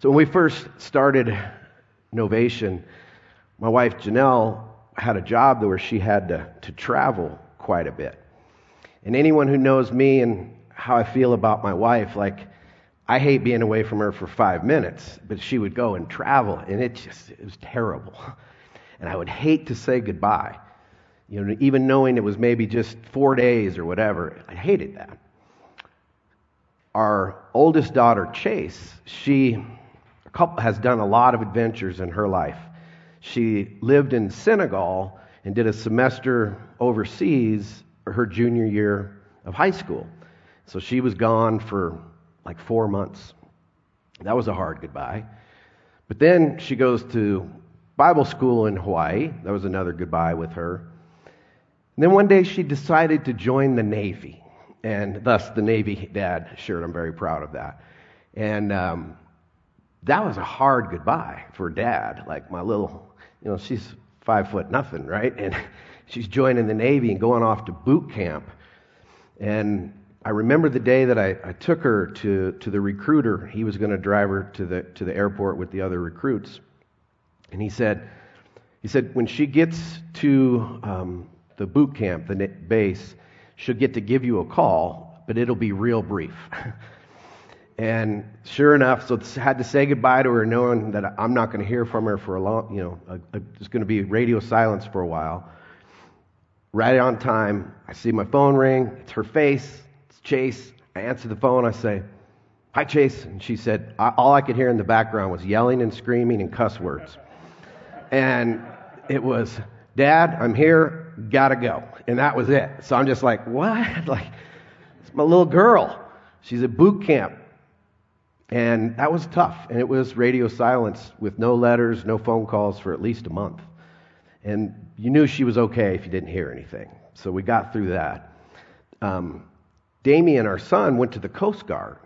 So when we first started Novation, my wife Janelle had a job where she had to, to travel quite a bit. And anyone who knows me and how I feel about my wife, like, I hate being away from her for five minutes, but she would go and travel, and it just, it was terrible. And I would hate to say goodbye, you know, even knowing it was maybe just four days or whatever. I hated that. Our oldest daughter, Chase, she has done a lot of adventures in her life. She lived in Senegal and did a semester overseas her junior year of high school. So she was gone for like four months. That was a hard goodbye. But then she goes to Bible school in Hawaii. That was another goodbye with her. And then one day she decided to join the Navy, and thus the Navy dad shirt. I'm very proud of that. And um, that was a hard goodbye for dad. Like my little, you know, she's five foot nothing, right? And she's joining the Navy and going off to boot camp. And I remember the day that I, I took her to, to the recruiter. He was going to drive her to the, to the airport with the other recruits. And he said, he said, when she gets to um, the boot camp, the base, she'll get to give you a call, but it'll be real brief. and sure enough, so I had to say goodbye to her, knowing that I'm not going to hear from her for a long, you know, a, a, it's going to be radio silence for a while. Right on time, I see my phone ring. It's her face. It's Chase. I answer the phone. I say, Hi, Chase. And she said, All I could hear in the background was yelling and screaming and cuss words. And it was, Dad, I'm here, gotta go. And that was it. So I'm just like, What? Like, it's my little girl. She's at boot camp. And that was tough. And it was radio silence with no letters, no phone calls for at least a month. And you knew she was okay if you didn't hear anything. So we got through that. Um, Damien, our son, went to the Coast Guard.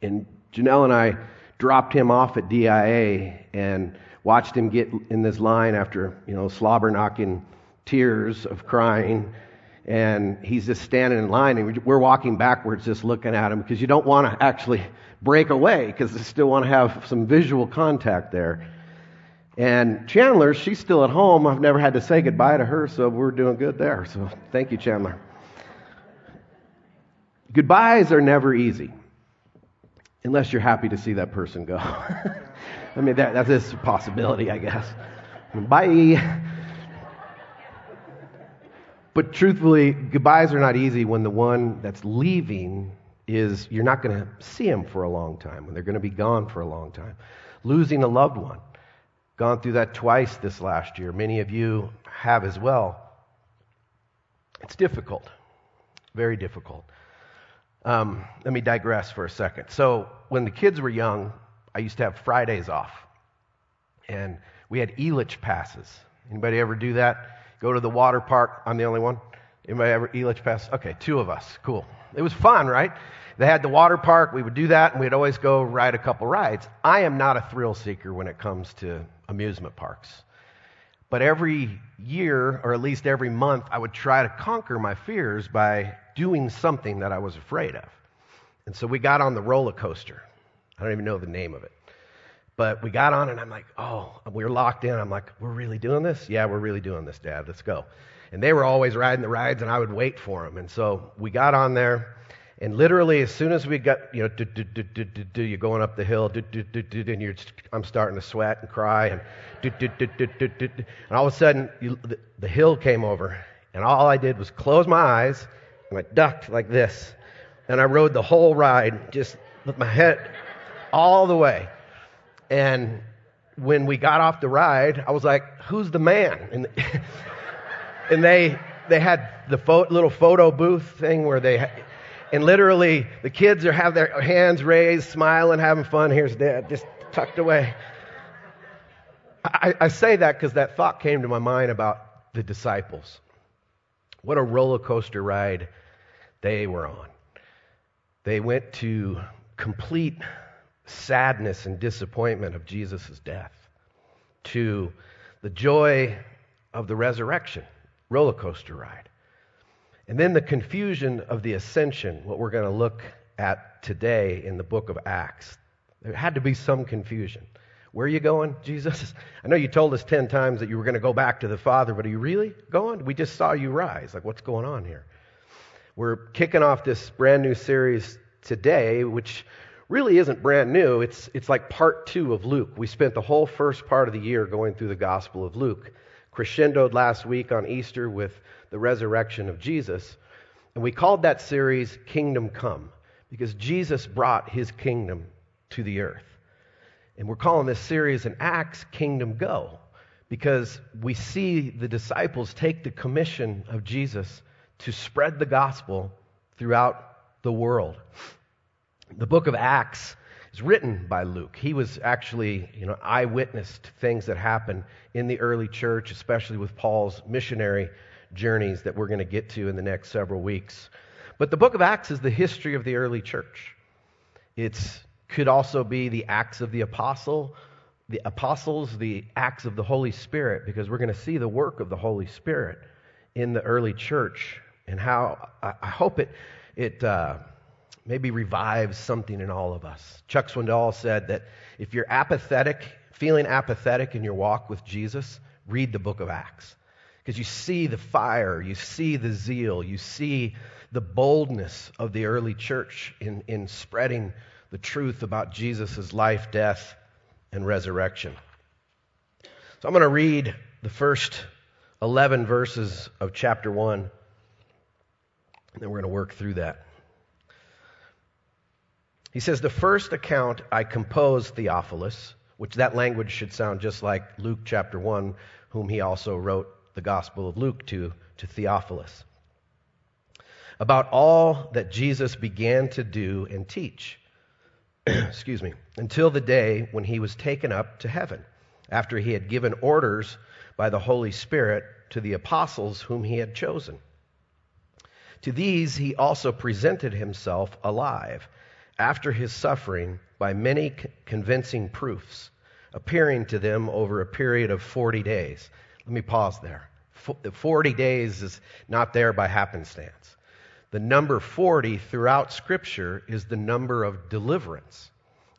And Janelle and I dropped him off at DIA and watched him get in this line after, you know, slobber knocking tears of crying. And he's just standing in line, and we're walking backwards just looking at him because you don't want to actually break away because they still want to have some visual contact there. And Chandler, she's still at home. I've never had to say goodbye to her, so we're doing good there. So thank you, Chandler. Goodbyes are never easy unless you're happy to see that person go. I mean, that, that's a possibility, I guess. Bye. But truthfully, goodbyes are not easy when the one that's leaving is you're not going to see them for a long time, and they're going to be gone for a long time. Losing a loved one Gone through that twice this last year. Many of you have as well. It's difficult, very difficult. Um, let me digress for a second. So, when the kids were young, I used to have Fridays off, and we had Elitch passes. Anybody ever do that? Go to the water park. I'm the only one. Anybody ever Elitch pass? Okay, two of us. Cool. It was fun, right? They had the water park. We would do that, and we'd always go ride a couple rides. I am not a thrill seeker when it comes to amusement parks. But every year, or at least every month, I would try to conquer my fears by doing something that I was afraid of. And so we got on the roller coaster. I don't even know the name of it. But we got on, and I'm like, oh, we are locked in. I'm like, we're really doing this? Yeah, we're really doing this, Dad. Let's go. And they were always riding the rides, and I would wait for them. And so we got on there, and literally, as soon as we got, you know, do, do, do, do, do, do, you're going up the hill, do, do, do, do, and you're, I'm starting to sweat and cry, and do, do, do, do, do, do, and all of a sudden, you, the, the hill came over, and all I did was close my eyes, and I ducked like this, and I rode the whole ride, just with my head all the way. And when we got off the ride, I was like, "Who's the man?" And, and they they had the fo- little photo booth thing where they and literally, the kids are have their hands raised, smiling, having fun. Here's dad, just tucked away. I, I say that because that thought came to my mind about the disciples. What a roller coaster ride they were on. They went to complete sadness and disappointment of Jesus' death to the joy of the resurrection, roller coaster ride. And then the confusion of the ascension, what we're going to look at today in the book of Acts. There had to be some confusion. Where are you going, Jesus? I know you told us 10 times that you were going to go back to the Father, but are you really going? We just saw you rise. Like, what's going on here? We're kicking off this brand new series today, which really isn't brand new. It's, it's like part two of Luke. We spent the whole first part of the year going through the Gospel of Luke, crescendoed last week on Easter with the resurrection of Jesus. And we called that series Kingdom Come because Jesus brought his kingdom to the earth. And we're calling this series in Acts Kingdom Go because we see the disciples take the commission of Jesus to spread the gospel throughout the world. The book of Acts is written by Luke. He was actually, you know, eyewitness to things that happened in the early church, especially with Paul's missionary journeys that we're going to get to in the next several weeks. But the book of Acts is the history of the early church. It could also be the Acts of the Apostle, the apostles, the acts of the Holy Spirit, because we're going to see the work of the Holy Spirit in the early church and how I hope it it uh, maybe revives something in all of us. Chuck Swindoll said that if you're apathetic, feeling apathetic in your walk with Jesus, read the book of Acts. Because you see the fire, you see the zeal, you see the boldness of the early church in, in spreading the truth about Jesus' life, death, and resurrection. So I'm going to read the first 11 verses of chapter 1, and then we're going to work through that. He says, The first account I composed, Theophilus, which that language should sound just like Luke chapter 1, whom he also wrote the Gospel of Luke to, to Theophilus, about all that Jesus began to do and teach. Excuse me, until the day when he was taken up to heaven, after he had given orders by the Holy Spirit to the apostles whom he had chosen. To these he also presented himself alive after his suffering by many convincing proofs, appearing to them over a period of 40 days. Let me pause there. The 40 days is not there by happenstance. The number 40 throughout Scripture is the number of deliverance.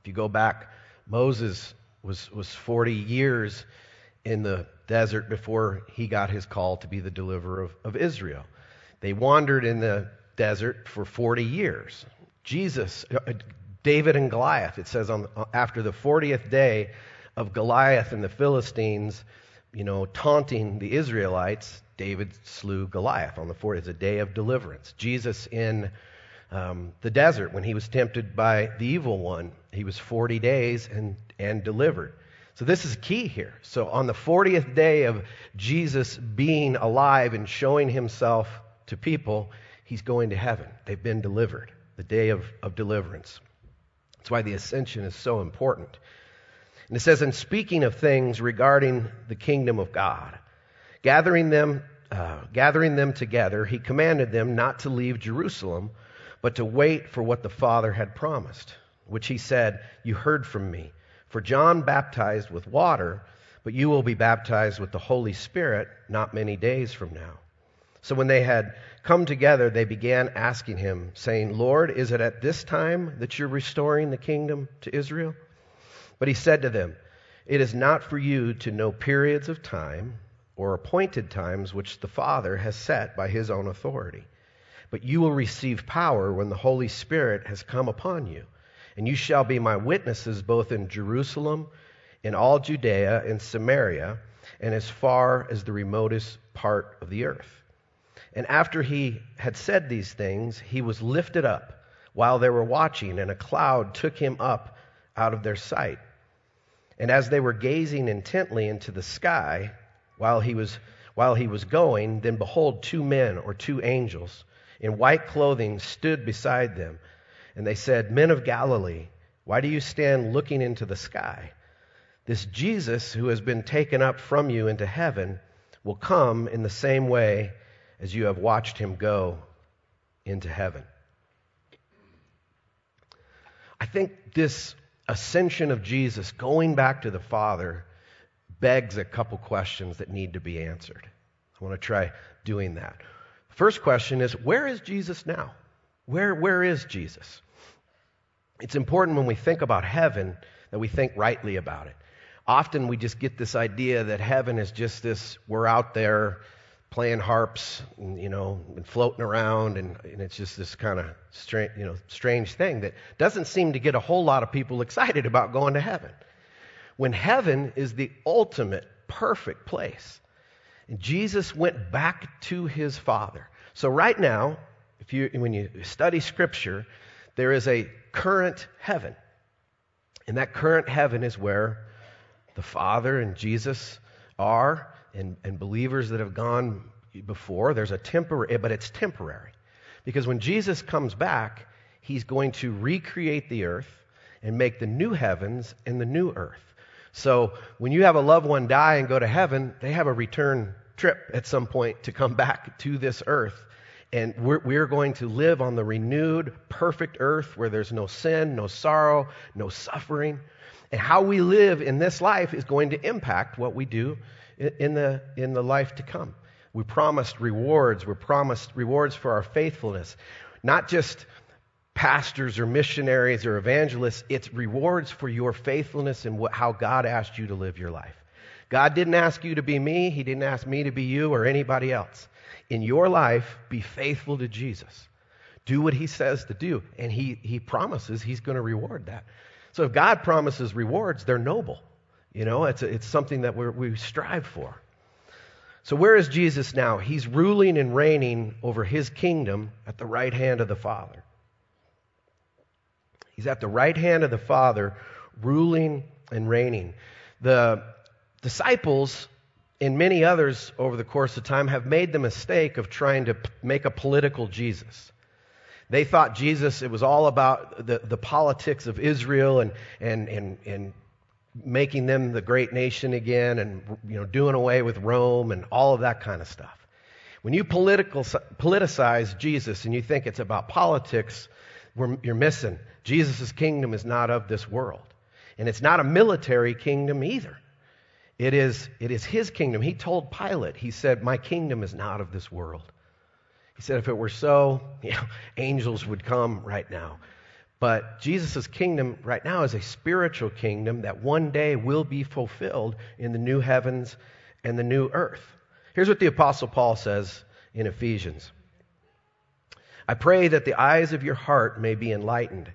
If you go back, Moses was, was 40 years in the desert before he got his call to be the deliverer of, of Israel. They wandered in the desert for 40 years. Jesus, uh, uh, David and Goliath, it says on, uh, after the 40th day of Goliath and the Philistines, you know, taunting the Israelites, David slew Goliath on the 40th. It's a day of deliverance. Jesus in um, the desert, when he was tempted by the evil one, he was 40 days and, and delivered. So this is key here. So on the 40th day of Jesus being alive and showing himself to people, he's going to heaven. They've been delivered the day of, of deliverance. That's why the ascension is so important. And it says, in speaking of things regarding the kingdom of God, gathering them, uh, gathering them together, he commanded them not to leave Jerusalem, but to wait for what the Father had promised, which he said, You heard from me. For John baptized with water, but you will be baptized with the Holy Spirit not many days from now. So when they had come together, they began asking him, saying, Lord, is it at this time that you're restoring the kingdom to Israel? But he said to them, It is not for you to know periods of time or appointed times which the Father has set by his own authority. But you will receive power when the Holy Spirit has come upon you. And you shall be my witnesses both in Jerusalem, in all Judea and Samaria, and as far as the remotest part of the earth. And after he had said these things, he was lifted up while they were watching, and a cloud took him up out of their sight. And as they were gazing intently into the sky while he was, while he was going, then behold, two men or two angels in white clothing stood beside them. And they said, Men of Galilee, why do you stand looking into the sky? This Jesus who has been taken up from you into heaven will come in the same way as you have watched him go into heaven. I think this ascension of Jesus, going back to the Father, begs a couple questions that need to be answered. I want to try doing that. First question is where is Jesus now? Where, where is Jesus? It's important when we think about heaven that we think rightly about it. Often we just get this idea that heaven is just this, we're out there playing harps, and, you know, and floating around, and, and it's just this kind of strange, you know, strange thing that doesn't seem to get a whole lot of people excited about going to heaven. When heaven is the ultimate perfect place. And Jesus went back to his Father. So right now, if you, when you study Scripture, there is a current heaven. And that current heaven is where the Father and Jesus are, and, and believers that have gone before. There's a temporary, eh, but it's temporary. Because when Jesus comes back, he's going to recreate the earth and make the new heavens and the new earth. So when you have a loved one die and go to heaven, they have a return trip at some point to come back to this earth. And we're, we're, going to live on the renewed, perfect earth where there's no sin, no sorrow, no suffering. And how we live in this life is going to impact what we do in the, in the life to come. We're promised rewards. We're promised rewards for our faithfulness. Not just pastors or missionaries or evangelists, it's rewards for your faithfulness and how God asked you to live your life. God didn't ask you to be me, He didn't ask me to be you or anybody else. In your life, be faithful to Jesus. Do what He says to do, and He, he promises He's going to reward that. So if God promises rewards, they're noble. You know, it's, a, it's something that we strive for. So where is Jesus now? He's ruling and reigning over his kingdom at the right hand of the Father. He's at the right hand of the Father, ruling and reigning. The disciples and many others over the course of time have made the mistake of trying to make a political Jesus. They thought Jesus, it was all about the, the politics of Israel and, and, and, and making them the great nation again and you know, doing away with Rome and all of that kind of stuff. When you political, politicize Jesus and you think it's about politics, you're missing. Jesus' kingdom is not of this world. And it's not a military kingdom either. It is, it is his kingdom. He told Pilate, he said, My kingdom is not of this world. He said, if it were so, you know, angels would come right now. But Jesus' kingdom right now is a spiritual kingdom that one day will be fulfilled in the new heavens and the new earth. Here's what the Apostle Paul says in Ephesians I pray that the eyes of your heart may be enlightened,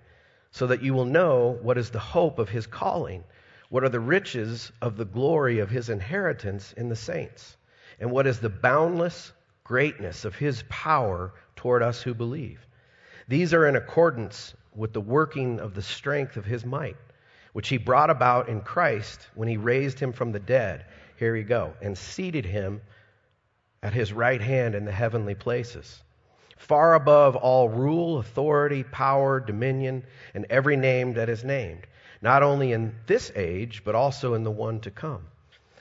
so that you will know what is the hope of his calling, what are the riches of the glory of his inheritance in the saints, and what is the boundless greatness of his power toward us who believe. These are in accordance with the working of the strength of his might, which he brought about in Christ when he raised him from the dead. Here we go, and seated him at his right hand in the heavenly places, far above all rule, authority, power, dominion, and every name that is named, not only in this age, but also in the one to come.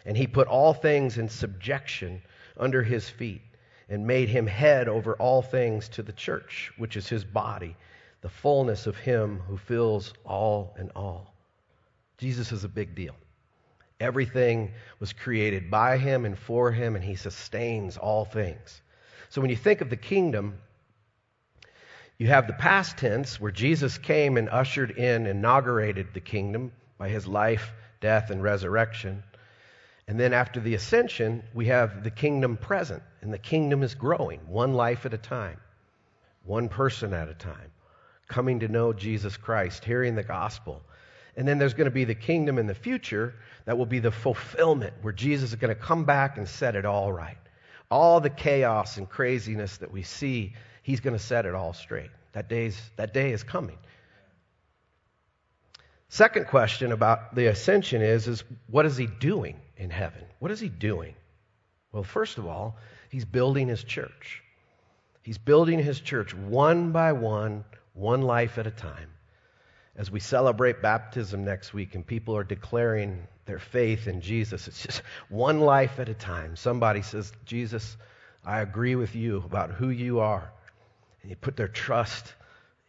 And he put all things in subjection under his feet and made him head over all things to the church, which is his body, the fullness of him who fills all in all. Jesus is a big deal. Everything was created by him and for him, and he sustains all things. So when you think of the kingdom, you have the past tense where Jesus came and ushered in, inaugurated the kingdom by his life, death, and resurrection. And then after the ascension, we have the kingdom present, and the kingdom is growing, one life at a time, one person at a time, coming to know Jesus Christ, hearing the gospel. And then there's going to be the kingdom in the future that will be the fulfillment, where Jesus is going to come back and set it all right. All the chaos and craziness that we see, he's going to set it all straight. That, day's, that day is coming. Second question about the ascension is, is what is he doing in heaven? What is he doing? Well, first of all, he's building his church. He's building his church one by one, one life at a time. As we celebrate baptism next week and people are declaring their faith in Jesus, it's just one life at a time. Somebody says, Jesus, I agree with you about who you are. And you put their trust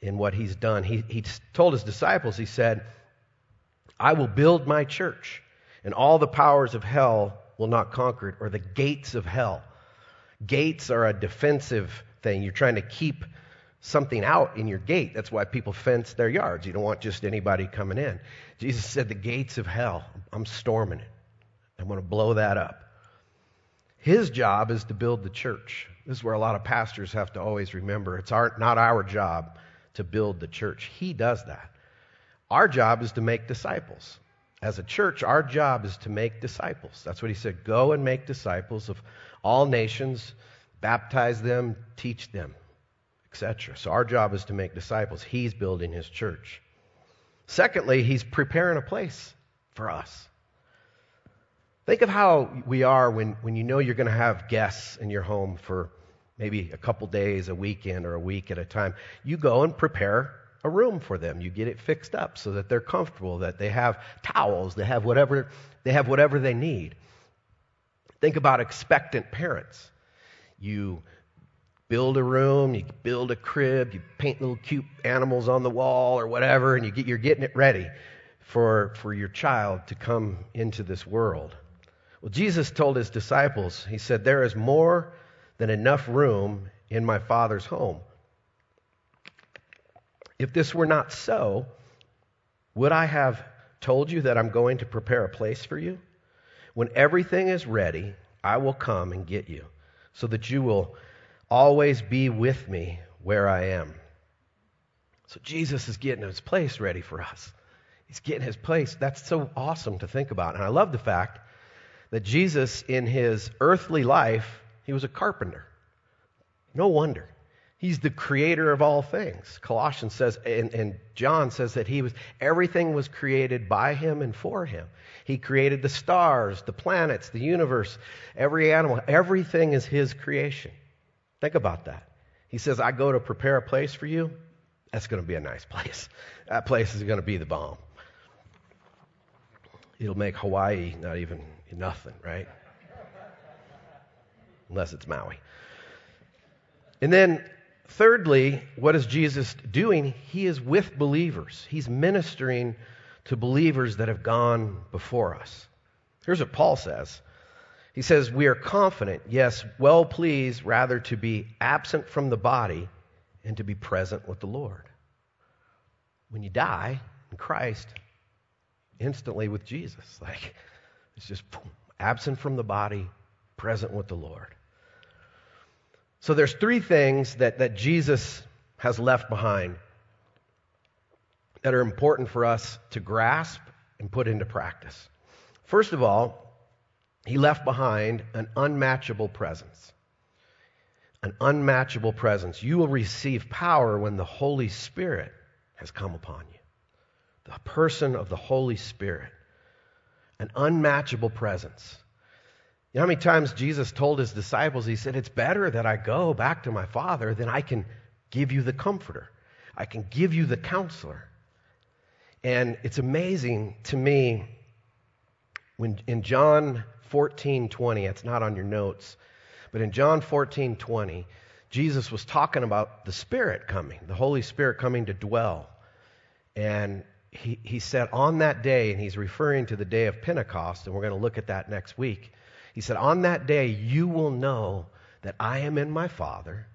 in what he's done. He, he told his disciples, he said, I will build my church, and all the powers of hell will not conquer it, or the gates of hell. Gates are a defensive thing. You're trying to keep something out in your gate. That's why people fence their yards. You don't want just anybody coming in. Jesus said, The gates of hell, I'm storming it. I'm going to blow that up. His job is to build the church. This is where a lot of pastors have to always remember it's our, not our job to build the church. He does that. Our job is to make disciples. As a church, our job is to make disciples. That's what he said. Go and make disciples of all nations, baptize them, teach them, etc. So our job is to make disciples. He's building his church. Secondly, he's preparing a place for us. Think of how we are when, when you know you're going to have guests in your home for maybe a couple days, a weekend, or a week at a time. You go and prepare a room for them. You get it fixed up so that they're comfortable, that they have towels, they have whatever they have whatever they need. Think about expectant parents. You build a room, you build a crib, you paint little cute animals on the wall or whatever, and you get, you're getting it ready for, for your child to come into this world. Well, Jesus told his disciples, He said, There is more than enough room in my Father's home. If this were not so, would I have told you that I'm going to prepare a place for you? When everything is ready, I will come and get you, so that you will always be with me where I am. So Jesus is getting his place ready for us. He's getting his place. That's so awesome to think about. And I love the fact that Jesus, in his earthly life, he was a carpenter. No wonder. He's the creator of all things. Colossians says, and, and, John says that he was, everything was created by him and for him. He created the stars, the planets, the universe, every animal. Everything is his creation. Think about that. He says, I go to prepare a place for you. That's going to be a nice place. That place is going to be the bomb. It'll make Hawaii not even nothing, right? Unless it's Maui. And then Thirdly, what is Jesus doing? He is with believers. He's ministering to believers that have gone before us. Here's what Paul says. He says, We are confident, yes, well pleased, rather to be absent from the body and to be present with the Lord. When you die in Christ, instantly with Jesus. Like, it's just boom, absent from the body, present with the Lord. So there's three things that, that Jesus has left behind that are important for us to grasp and put into practice. First of all, he left behind an unmatchable presence. An unmatchable presence. You will receive power when the Holy Spirit has come upon you. The person of the Holy Spirit. An unmatchable presence. You know how many times Jesus told his disciples, he said, It's better that I go back to my Father than I can give you the comforter. I can give you the counselor. And it's amazing to me when in John 14 20, it's not on your notes, but in John 14 20, Jesus was talking about the Spirit coming, the Holy Spirit coming to dwell. And he, he said, on that day, and he's referring to the day of Pentecost, and we're going to look at that next week. He said, On that day you will know that I am in my Father,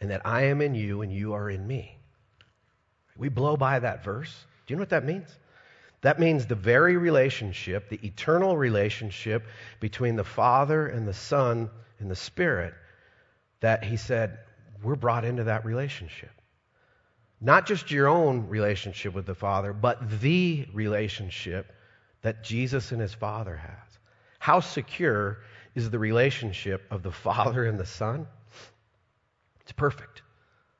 and that I am in you, and you are in me. We blow by that verse. Do you know what that means? That means the very relationship, the eternal relationship between the Father and the Son and the Spirit, that he said, we're brought into that relationship. Not just your own relationship with the Father, but the relationship that Jesus and his Father has. How secure is the relationship of the Father and the Son? It's perfect.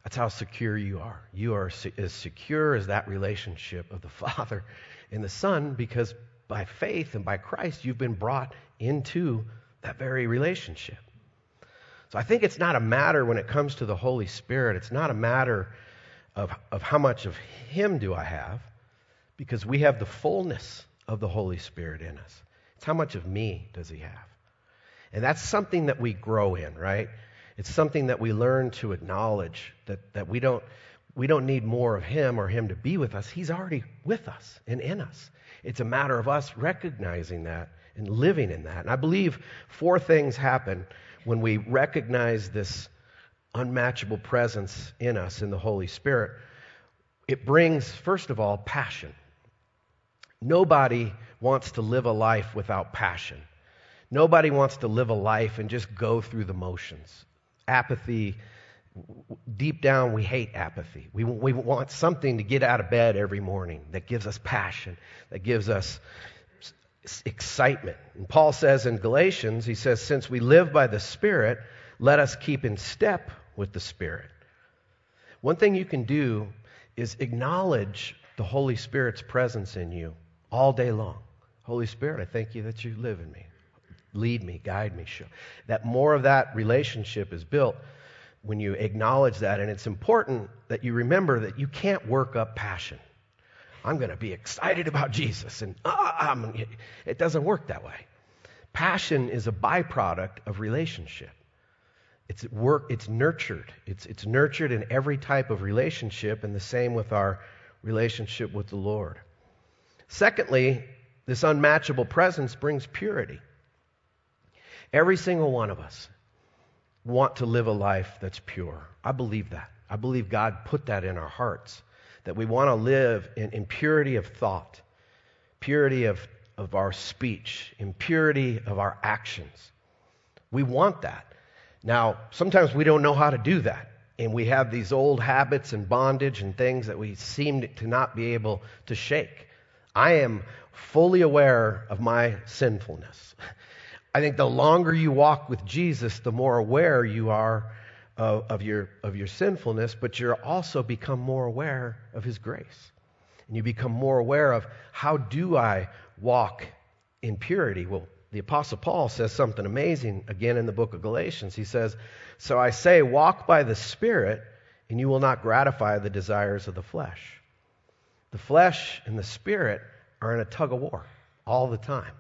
That's how secure you are. You are as secure as that relationship of the Father and the Son because by faith and by Christ, you've been brought into that very relationship. So I think it's not a matter when it comes to the Holy Spirit, it's not a matter of, of how much of Him do I have, because we have the fullness of the Holy Spirit in us. It's how much of me does he have? And that's something that we grow in, right? It's something that we learn to acknowledge that, that we, don't, we don't need more of him or him to be with us. He's already with us and in us. It's a matter of us recognizing that and living in that. And I believe four things happen when we recognize this unmatchable presence in us in the Holy Spirit, it brings, first of all, passion. Nobody wants to live a life without passion. Nobody wants to live a life and just go through the motions. Apathy, deep down, we hate apathy. We, we want something to get out of bed every morning that gives us passion, that gives us excitement. And Paul says in Galatians, he says, Since we live by the Spirit, let us keep in step with the Spirit. One thing you can do is acknowledge the Holy Spirit's presence in you all day long. Holy Spirit, I thank you that you live in me. Lead me, guide me, show. That more of that relationship is built when you acknowledge that. And it's important that you remember that you can't work up passion. I'm going to be excited about Jesus. And uh, it doesn't work that way. Passion is a byproduct of relationship. It's work, it's nurtured. It's, it's nurtured in every type of relationship, and the same with our relationship with the Lord. Secondly, this unmatchable presence brings purity. Every single one of us want to live a life that's pure. I believe that. I believe God put that in our hearts, that we want to live in, in purity of thought, purity of, of our speech, in purity of our actions. We want that. Now, sometimes we don't know how to do that. And we have these old habits and bondage and things that we seem to not be able to shake. I am fully aware of my sinfulness. I think the longer you walk with Jesus, the more aware you are of, of, your, of your sinfulness, but you also become more aware of His grace. And you become more aware of how do I walk in purity? Well, the Apostle Paul says something amazing again in the book of Galatians. He says, So I say, walk by the Spirit, and you will not gratify the desires of the flesh. The flesh and the Spirit are in a tug of war all the time.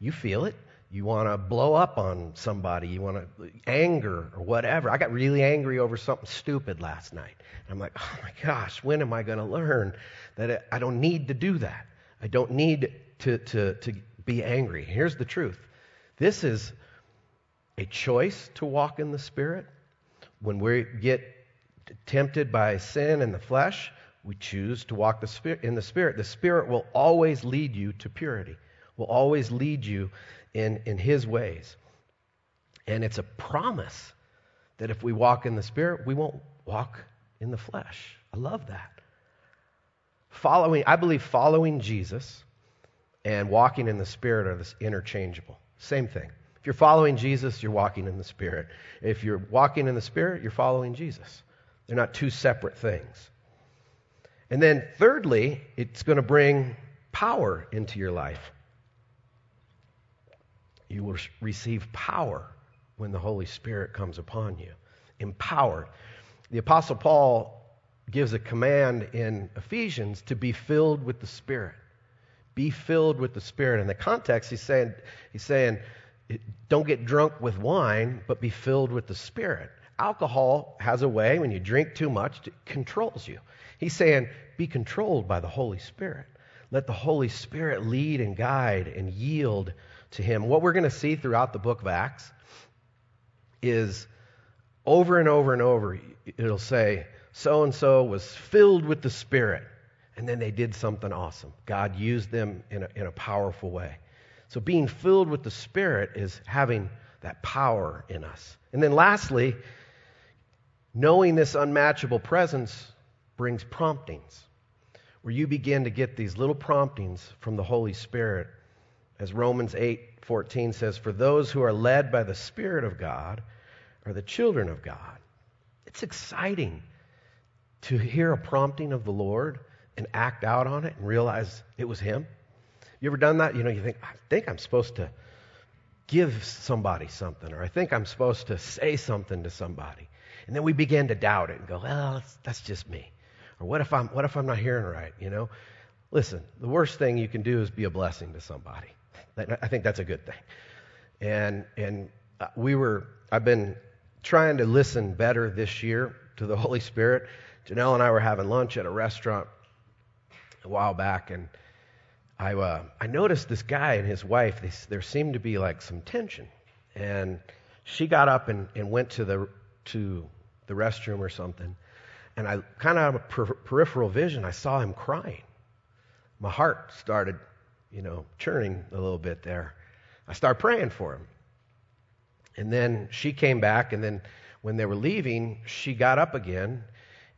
You feel it. You want to blow up on somebody. You want to anger or whatever. I got really angry over something stupid last night. I'm like, oh my gosh, when am I going to learn that I don't need to do that? I don't need to, to, to be angry. Here's the truth this is a choice to walk in the Spirit. When we get tempted by sin in the flesh, we choose to walk the spirit, in the Spirit. The Spirit will always lead you to purity, will always lead you in, in His ways. And it's a promise that if we walk in the Spirit, we won't walk in the flesh. I love that. Following, I believe following Jesus and walking in the Spirit are this interchangeable. Same thing. If you're following Jesus, you're walking in the Spirit. If you're walking in the Spirit, you're following Jesus. They're not two separate things. And then, thirdly, it's going to bring power into your life. You will receive power when the Holy Spirit comes upon you. Empowered. The Apostle Paul gives a command in Ephesians to be filled with the Spirit. Be filled with the Spirit. In the context, he's saying, he's saying, don't get drunk with wine, but be filled with the Spirit. Alcohol has a way, when you drink too much, it controls you. He's saying, be controlled by the Holy Spirit. Let the Holy Spirit lead and guide and yield to Him. What we're going to see throughout the book of Acts is over and over and over, it'll say, so and so was filled with the Spirit and then they did something awesome. God used them in a, in a powerful way. So being filled with the Spirit is having that power in us. And then lastly, knowing this unmatchable presence brings promptings, where you begin to get these little promptings from the Holy Spirit. As Romans 8:14 says, For those who are led by the Spirit of God are the children of God. It's exciting to hear a prompting of the Lord and act out on it and realize it was him? You ever done that? You know, you think, I think I'm supposed to give somebody something, or I think I'm supposed to say something to somebody. And then we begin to doubt it and go, well, that's, just me. Or what if I'm what if I'm not hearing right, you know? Listen, the worst thing you can do is be a blessing to somebody. I think that's a good thing. And and uh, we were I've been trying to listen better this year to the Holy Spirit. Janelle and I were having lunch at a restaurant a while back, and I, uh, I noticed this guy and his wife, they, there seemed to be like some tension. And she got up and, and went to the, to the restroom or something, and I kind of a per- peripheral vision. I saw him crying. My heart started, you know, churning a little bit there. I start praying for him. And then she came back, and then when they were leaving, she got up again,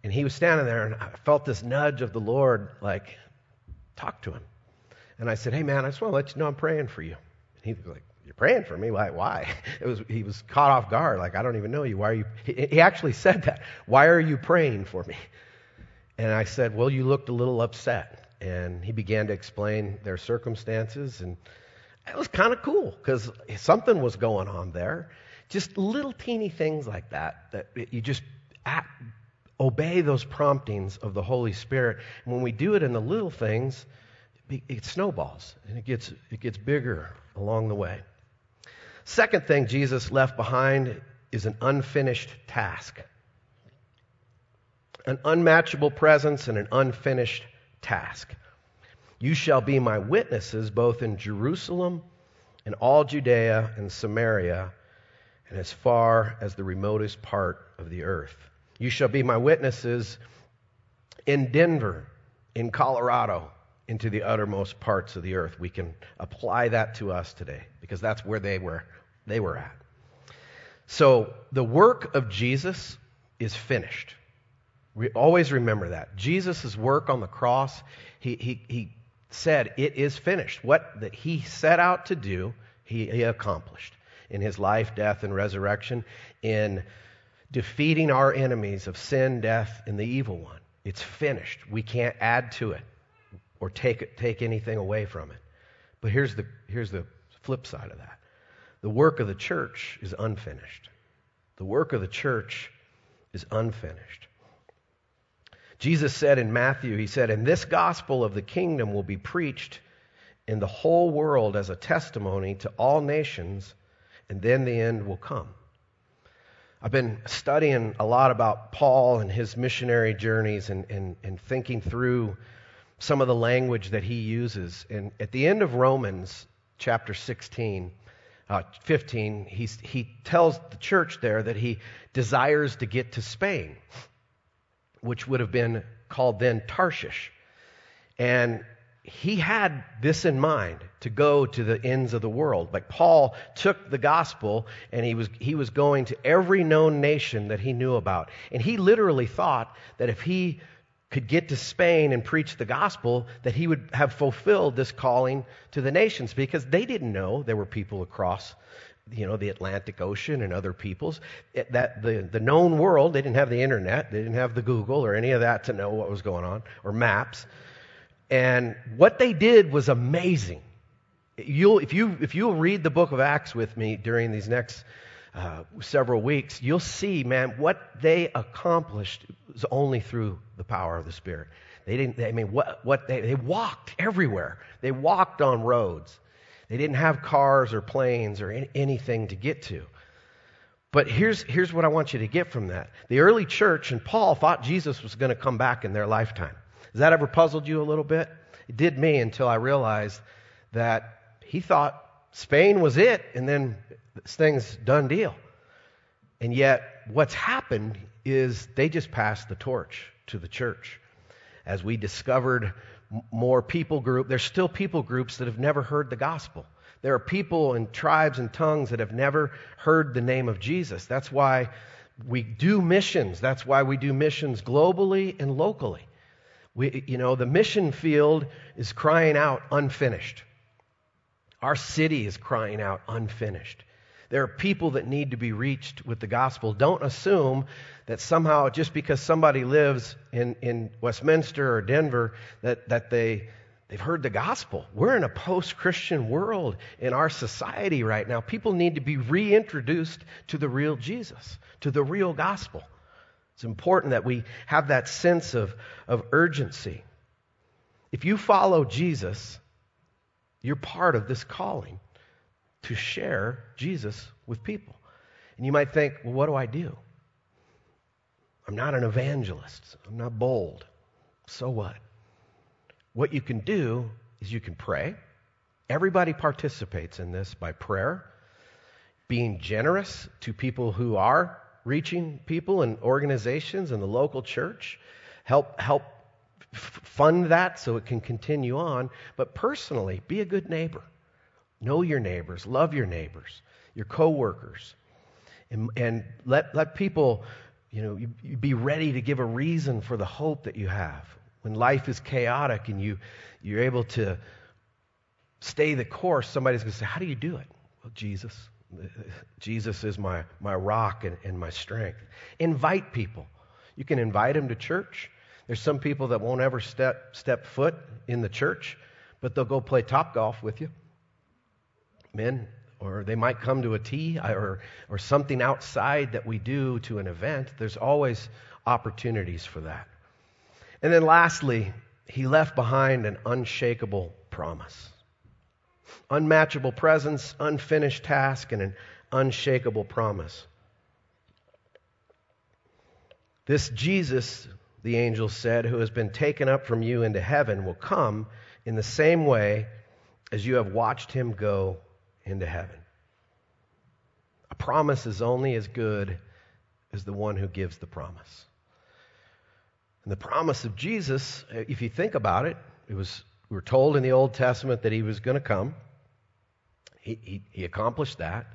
and he was standing there, and I felt this nudge of the Lord, like, talk to him. And I said, Hey, man, I just want to let you know I'm praying for you. And he was like, You're praying for me? Why? Why? It was, he was caught off guard, like, I don't even know you. Why are you? He, he actually said that. Why are you praying for me? And I said, Well, you looked a little upset and he began to explain their circumstances and it was kind of cool because something was going on there. Just little teeny things like that that you just at, obey those promptings of the holy spirit. And when we do it in the little things it snowballs and it gets it gets bigger along the way. Second thing jesus left behind is an unfinished task. An unmatchable presence and an unfinished task. You shall be my witnesses both in Jerusalem and all Judea and Samaria and as far as the remotest part of the earth. You shall be my witnesses in Denver, in Colorado, into the uttermost parts of the earth. We can apply that to us today because that's where they were they were at. So the work of Jesus is finished. We always remember that. Jesus' work on the cross, he, he, he said, It is finished. What that he set out to do, he, he accomplished in his life, death, and resurrection, in defeating our enemies of sin, death, and the evil one. It's finished. We can't add to it or take, take anything away from it. But here's the, here's the flip side of that the work of the church is unfinished. The work of the church is unfinished. Jesus said in Matthew, He said, And this gospel of the kingdom will be preached in the whole world as a testimony to all nations, and then the end will come. I've been studying a lot about Paul and his missionary journeys and, and, and thinking through some of the language that he uses. And at the end of Romans chapter 16, uh, 15, he's, he tells the church there that he desires to get to Spain which would have been called then Tarshish. And he had this in mind to go to the ends of the world. Like Paul took the gospel and he was, he was going to every known nation that he knew about. And he literally thought that if he could get to Spain and preach the gospel, that he would have fulfilled this calling to the nations because they didn't know there were people across you know, the Atlantic Ocean and other peoples. It, that the, the known world, they didn't have the internet, they didn't have the Google or any of that to know what was going on, or maps. And what they did was amazing. You'll, if, you, if you'll read the book of Acts with me during these next uh, several weeks, you'll see, man, what they accomplished was only through the power of the Spirit. They didn't, they, I mean, what, what they, they walked everywhere. They walked on roads. They didn't have cars or planes or any, anything to get to. But here's, here's what I want you to get from that. The early church and Paul thought Jesus was going to come back in their lifetime. Has that ever puzzled you a little bit? It did me until I realized that he thought Spain was it, and then this thing's done deal. And yet, what's happened is they just passed the torch to the church. As we discovered more people group. There's still people groups that have never heard the gospel. There are people and tribes and tongues that have never heard the name of Jesus. That's why we do missions. That's why we do missions globally and locally. We, you know, the mission field is crying out unfinished. Our city is crying out unfinished. There are people that need to be reached with the gospel. Don't assume that somehow just because somebody lives in, in Westminster or Denver that, that they, they've heard the gospel. We're in a post Christian world in our society right now. People need to be reintroduced to the real Jesus, to the real gospel. It's important that we have that sense of, of urgency. If you follow Jesus, you're part of this calling to share Jesus with people. And you might think, well, what do I do? I'm not an evangelist. I'm not bold. So what? What you can do is you can pray. Everybody participates in this by prayer, being generous to people who are reaching people and organizations in the local church. Help help fund that so it can continue on. But personally, be a good neighbor. Know your neighbors, love your neighbors, your coworkers, and, and let, let people, you know, you, you be ready to give a reason for the hope that you have. When life is chaotic and you, you're able to stay the course, somebody's going to say, How do you do it? Well, Jesus. Jesus is my, my rock and, and my strength. Invite people. You can invite them to church. There's some people that won't ever step, step foot in the church, but they'll go play top golf with you. Men, or they might come to a tea or, or something outside that we do to an event. There's always opportunities for that. And then lastly, he left behind an unshakable promise. Unmatchable presence, unfinished task, and an unshakable promise. This Jesus the angel said, who has been taken up from you into heaven will come in the same way as you have watched him go into heaven. A promise is only as good as the one who gives the promise. And the promise of Jesus, if you think about it, it was we were told in the Old Testament that he was going to come. He, he, he accomplished that.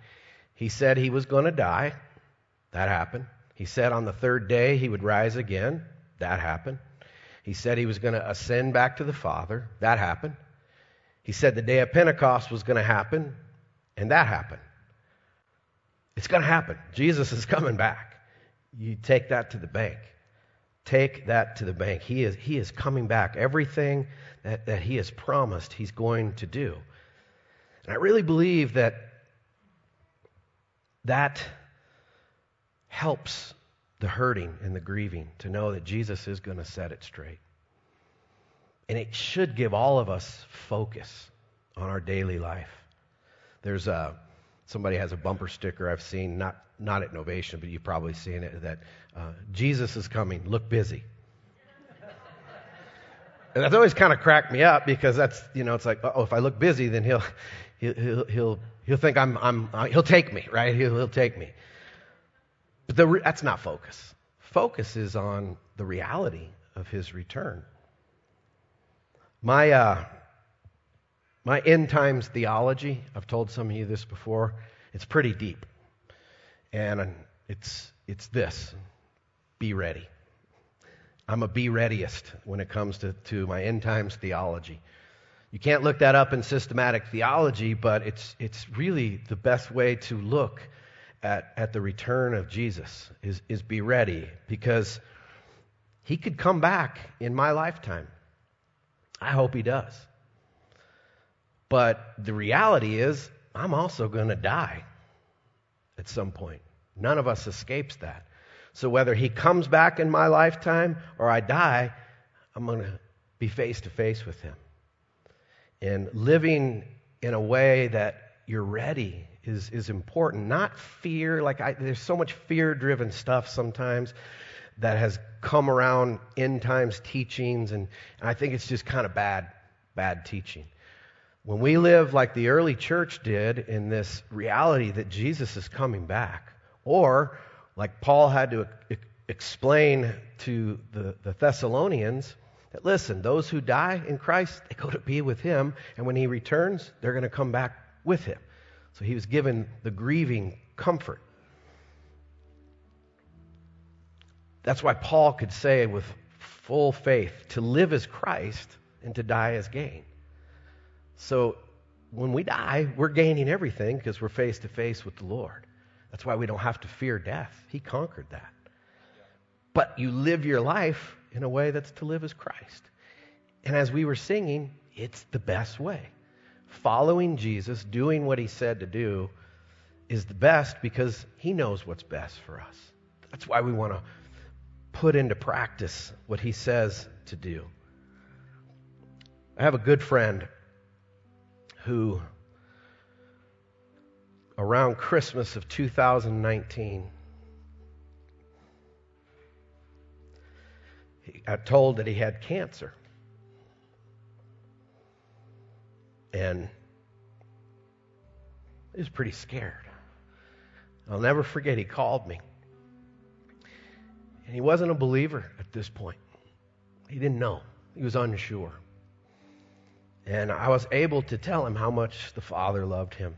He said he was going to die. That happened. He said on the third day he would rise again. That happened. He said he was going to ascend back to the Father. That happened. He said the day of Pentecost was going to happen, and that happened. It's going to happen. Jesus is coming back. You take that to the bank. Take that to the bank. He is, he is coming back. Everything that, that he has promised, he's going to do. And I really believe that that helps the hurting and the grieving to know that Jesus is going to set it straight. And it should give all of us focus on our daily life. There's a somebody has a bumper sticker I've seen, not not at Novation, but you've probably seen it that uh, Jesus is coming. Look busy. and that's always kind of cracked me up because that's you know it's like oh if I look busy then he'll he'll he'll he'll think I'm I'm uh, he'll take me right he'll he'll take me. But the, that's not focus. Focus is on the reality of his return. My, uh, my end times theology, I've told some of you this before, it's pretty deep. And it's, it's this be ready. I'm a be readiest when it comes to, to my end times theology. You can't look that up in systematic theology, but it's, it's really the best way to look at, at the return of Jesus is, is be ready because he could come back in my lifetime. I hope he does. But the reality is, I'm also going to die at some point. None of us escapes that. So whether he comes back in my lifetime or I die, I'm going to be face to face with him. And living in a way that you're ready is, is important. Not fear, like I, there's so much fear driven stuff sometimes that has come around end times teachings, and, and I think it's just kind of bad, bad teaching. When we live like the early church did in this reality that Jesus is coming back, or like Paul had to explain to the, the Thessalonians, that listen, those who die in Christ, they go to be with him, and when he returns, they're going to come back with him. So he was given the grieving comfort. That's why Paul could say with full faith to live as Christ and to die as gain. So when we die, we're gaining everything because we're face to face with the Lord. That's why we don't have to fear death. He conquered that. But you live your life in a way that's to live as Christ. And as we were singing, it's the best way following Jesus, doing what he said to do, is the best because he knows what's best for us. That's why we want to put into practice what he says to do. I have a good friend who, around Christmas of 2019, he got told that he had cancer. And he was pretty scared. I'll never forget, he called me. And he wasn't a believer at this point. He didn't know, he was unsure. And I was able to tell him how much the Father loved him.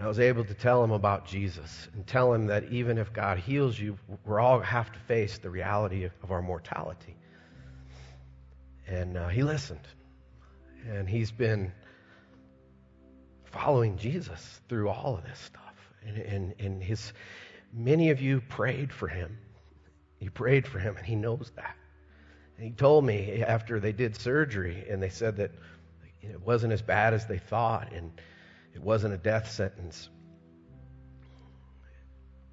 I was able to tell him about Jesus and tell him that even if God heals you, we all have to face the reality of our mortality. And uh, he listened. And he's been following Jesus through all of this stuff. And, and, and his, many of you prayed for him. You prayed for him, and he knows that. And he told me after they did surgery, and they said that it wasn't as bad as they thought, and it wasn't a death sentence.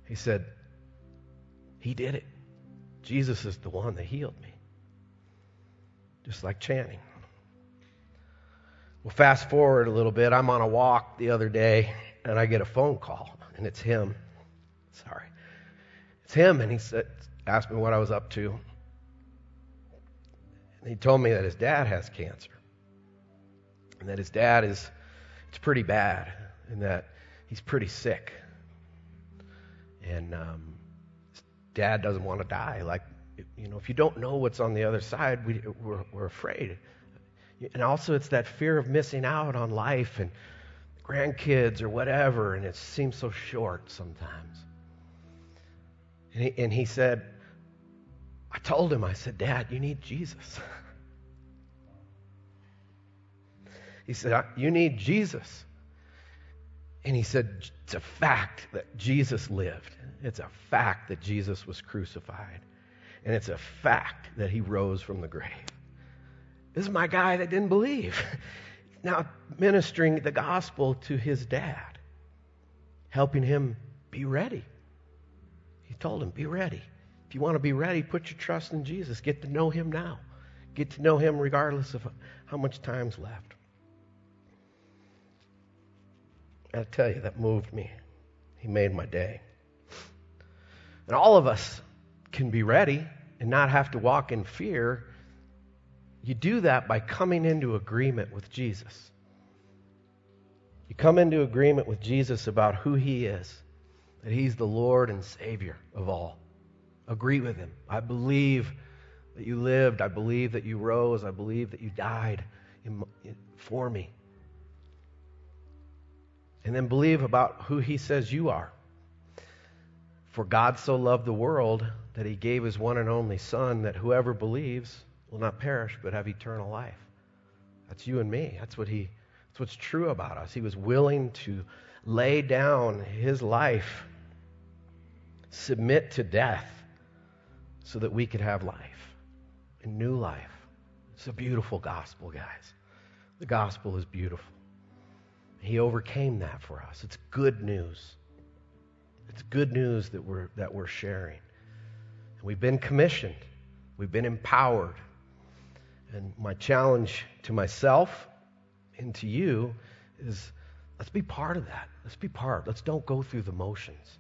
He said, He did it. Jesus is the one that healed me. Just like Channing. Well, fast forward a little bit. I'm on a walk the other day, and I get a phone call, and it's him. Sorry. It's him, and he said, asked me what I was up to. And he told me that his dad has cancer, and that his dad is, it's pretty bad, and that he's pretty sick. And um, dad doesn't want to die. Like, you know, if you don't know what's on the other side, we, we're, we're afraid. And also, it's that fear of missing out on life and grandkids or whatever, and it seems so short sometimes. And he, and he said, I told him, I said, Dad, you need Jesus. he said, You need Jesus. And he said, It's a fact that Jesus lived. It's a fact that Jesus was crucified. And it's a fact that he rose from the grave. This is my guy that didn't believe. Now, ministering the gospel to his dad, helping him be ready. He told him, Be ready. If you want to be ready, put your trust in Jesus. Get to know him now. Get to know him regardless of how much time's left. I tell you, that moved me. He made my day. And all of us can be ready and not have to walk in fear you do that by coming into agreement with Jesus. You come into agreement with Jesus about who he is, that he's the Lord and Savior of all. Agree with him. I believe that you lived. I believe that you rose. I believe that you died in, in, for me. And then believe about who he says you are. For God so loved the world that he gave his one and only Son, that whoever believes will not perish but have eternal life. That's you and me. That's what he that's what's true about us. He was willing to lay down his life, submit to death so that we could have life, a new life. It's a beautiful gospel, guys. The gospel is beautiful. He overcame that for us. It's good news. It's good news that we're, that we're sharing. And we've been commissioned, we've been empowered, and my challenge to myself and to you is let's be part of that. Let's be part. Let's don't go through the motions.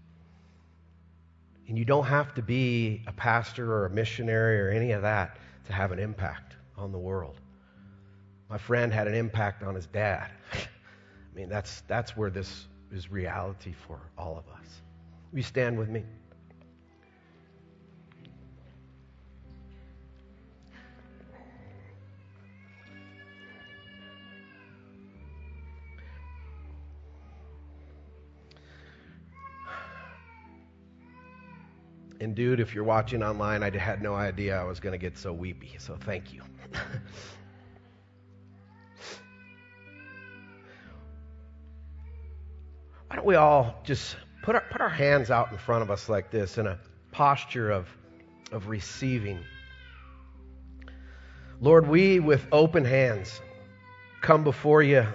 And you don't have to be a pastor or a missionary or any of that to have an impact on the world. My friend had an impact on his dad. I mean, that's, that's where this is reality for all of us. Will you stand with me? And dude, if you're watching online, I had no idea I was going to get so weepy. So thank you. Why don't we all just put our, put our hands out in front of us like this in a posture of, of receiving? Lord, we with open hands come before you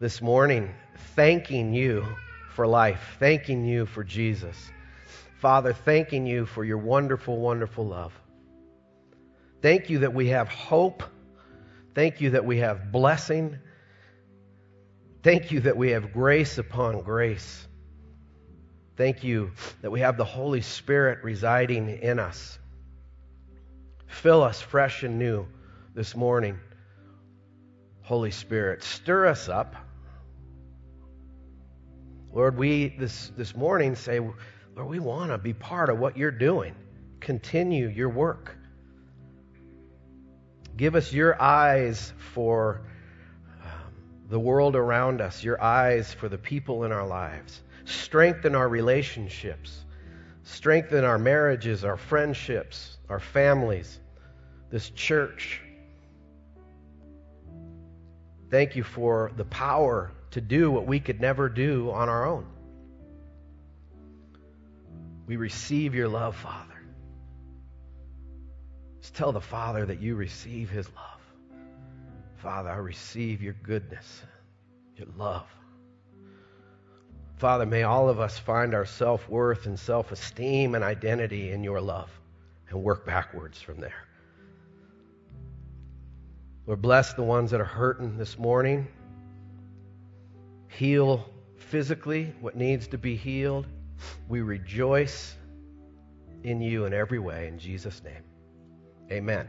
this morning, thanking you for life, thanking you for Jesus. Father, thanking you for your wonderful, wonderful love. Thank you that we have hope. Thank you that we have blessing. Thank you that we have grace upon grace. Thank you that we have the Holy Spirit residing in us. Fill us fresh and new this morning, Holy Spirit. Stir us up. Lord, we this, this morning say, Lord, we want to be part of what you're doing. continue your work. Give us your eyes for um, the world around us, your eyes for the people in our lives. Strengthen our relationships, strengthen our marriages, our friendships, our families, this church. Thank you for the power to do what we could never do on our own. We receive your love, Father. Just tell the Father that you receive his love. Father, I receive your goodness, your love. Father, may all of us find our self worth and self esteem and identity in your love and work backwards from there. Lord, bless the ones that are hurting this morning. Heal physically what needs to be healed. We rejoice in you in every way. In Jesus' name, amen.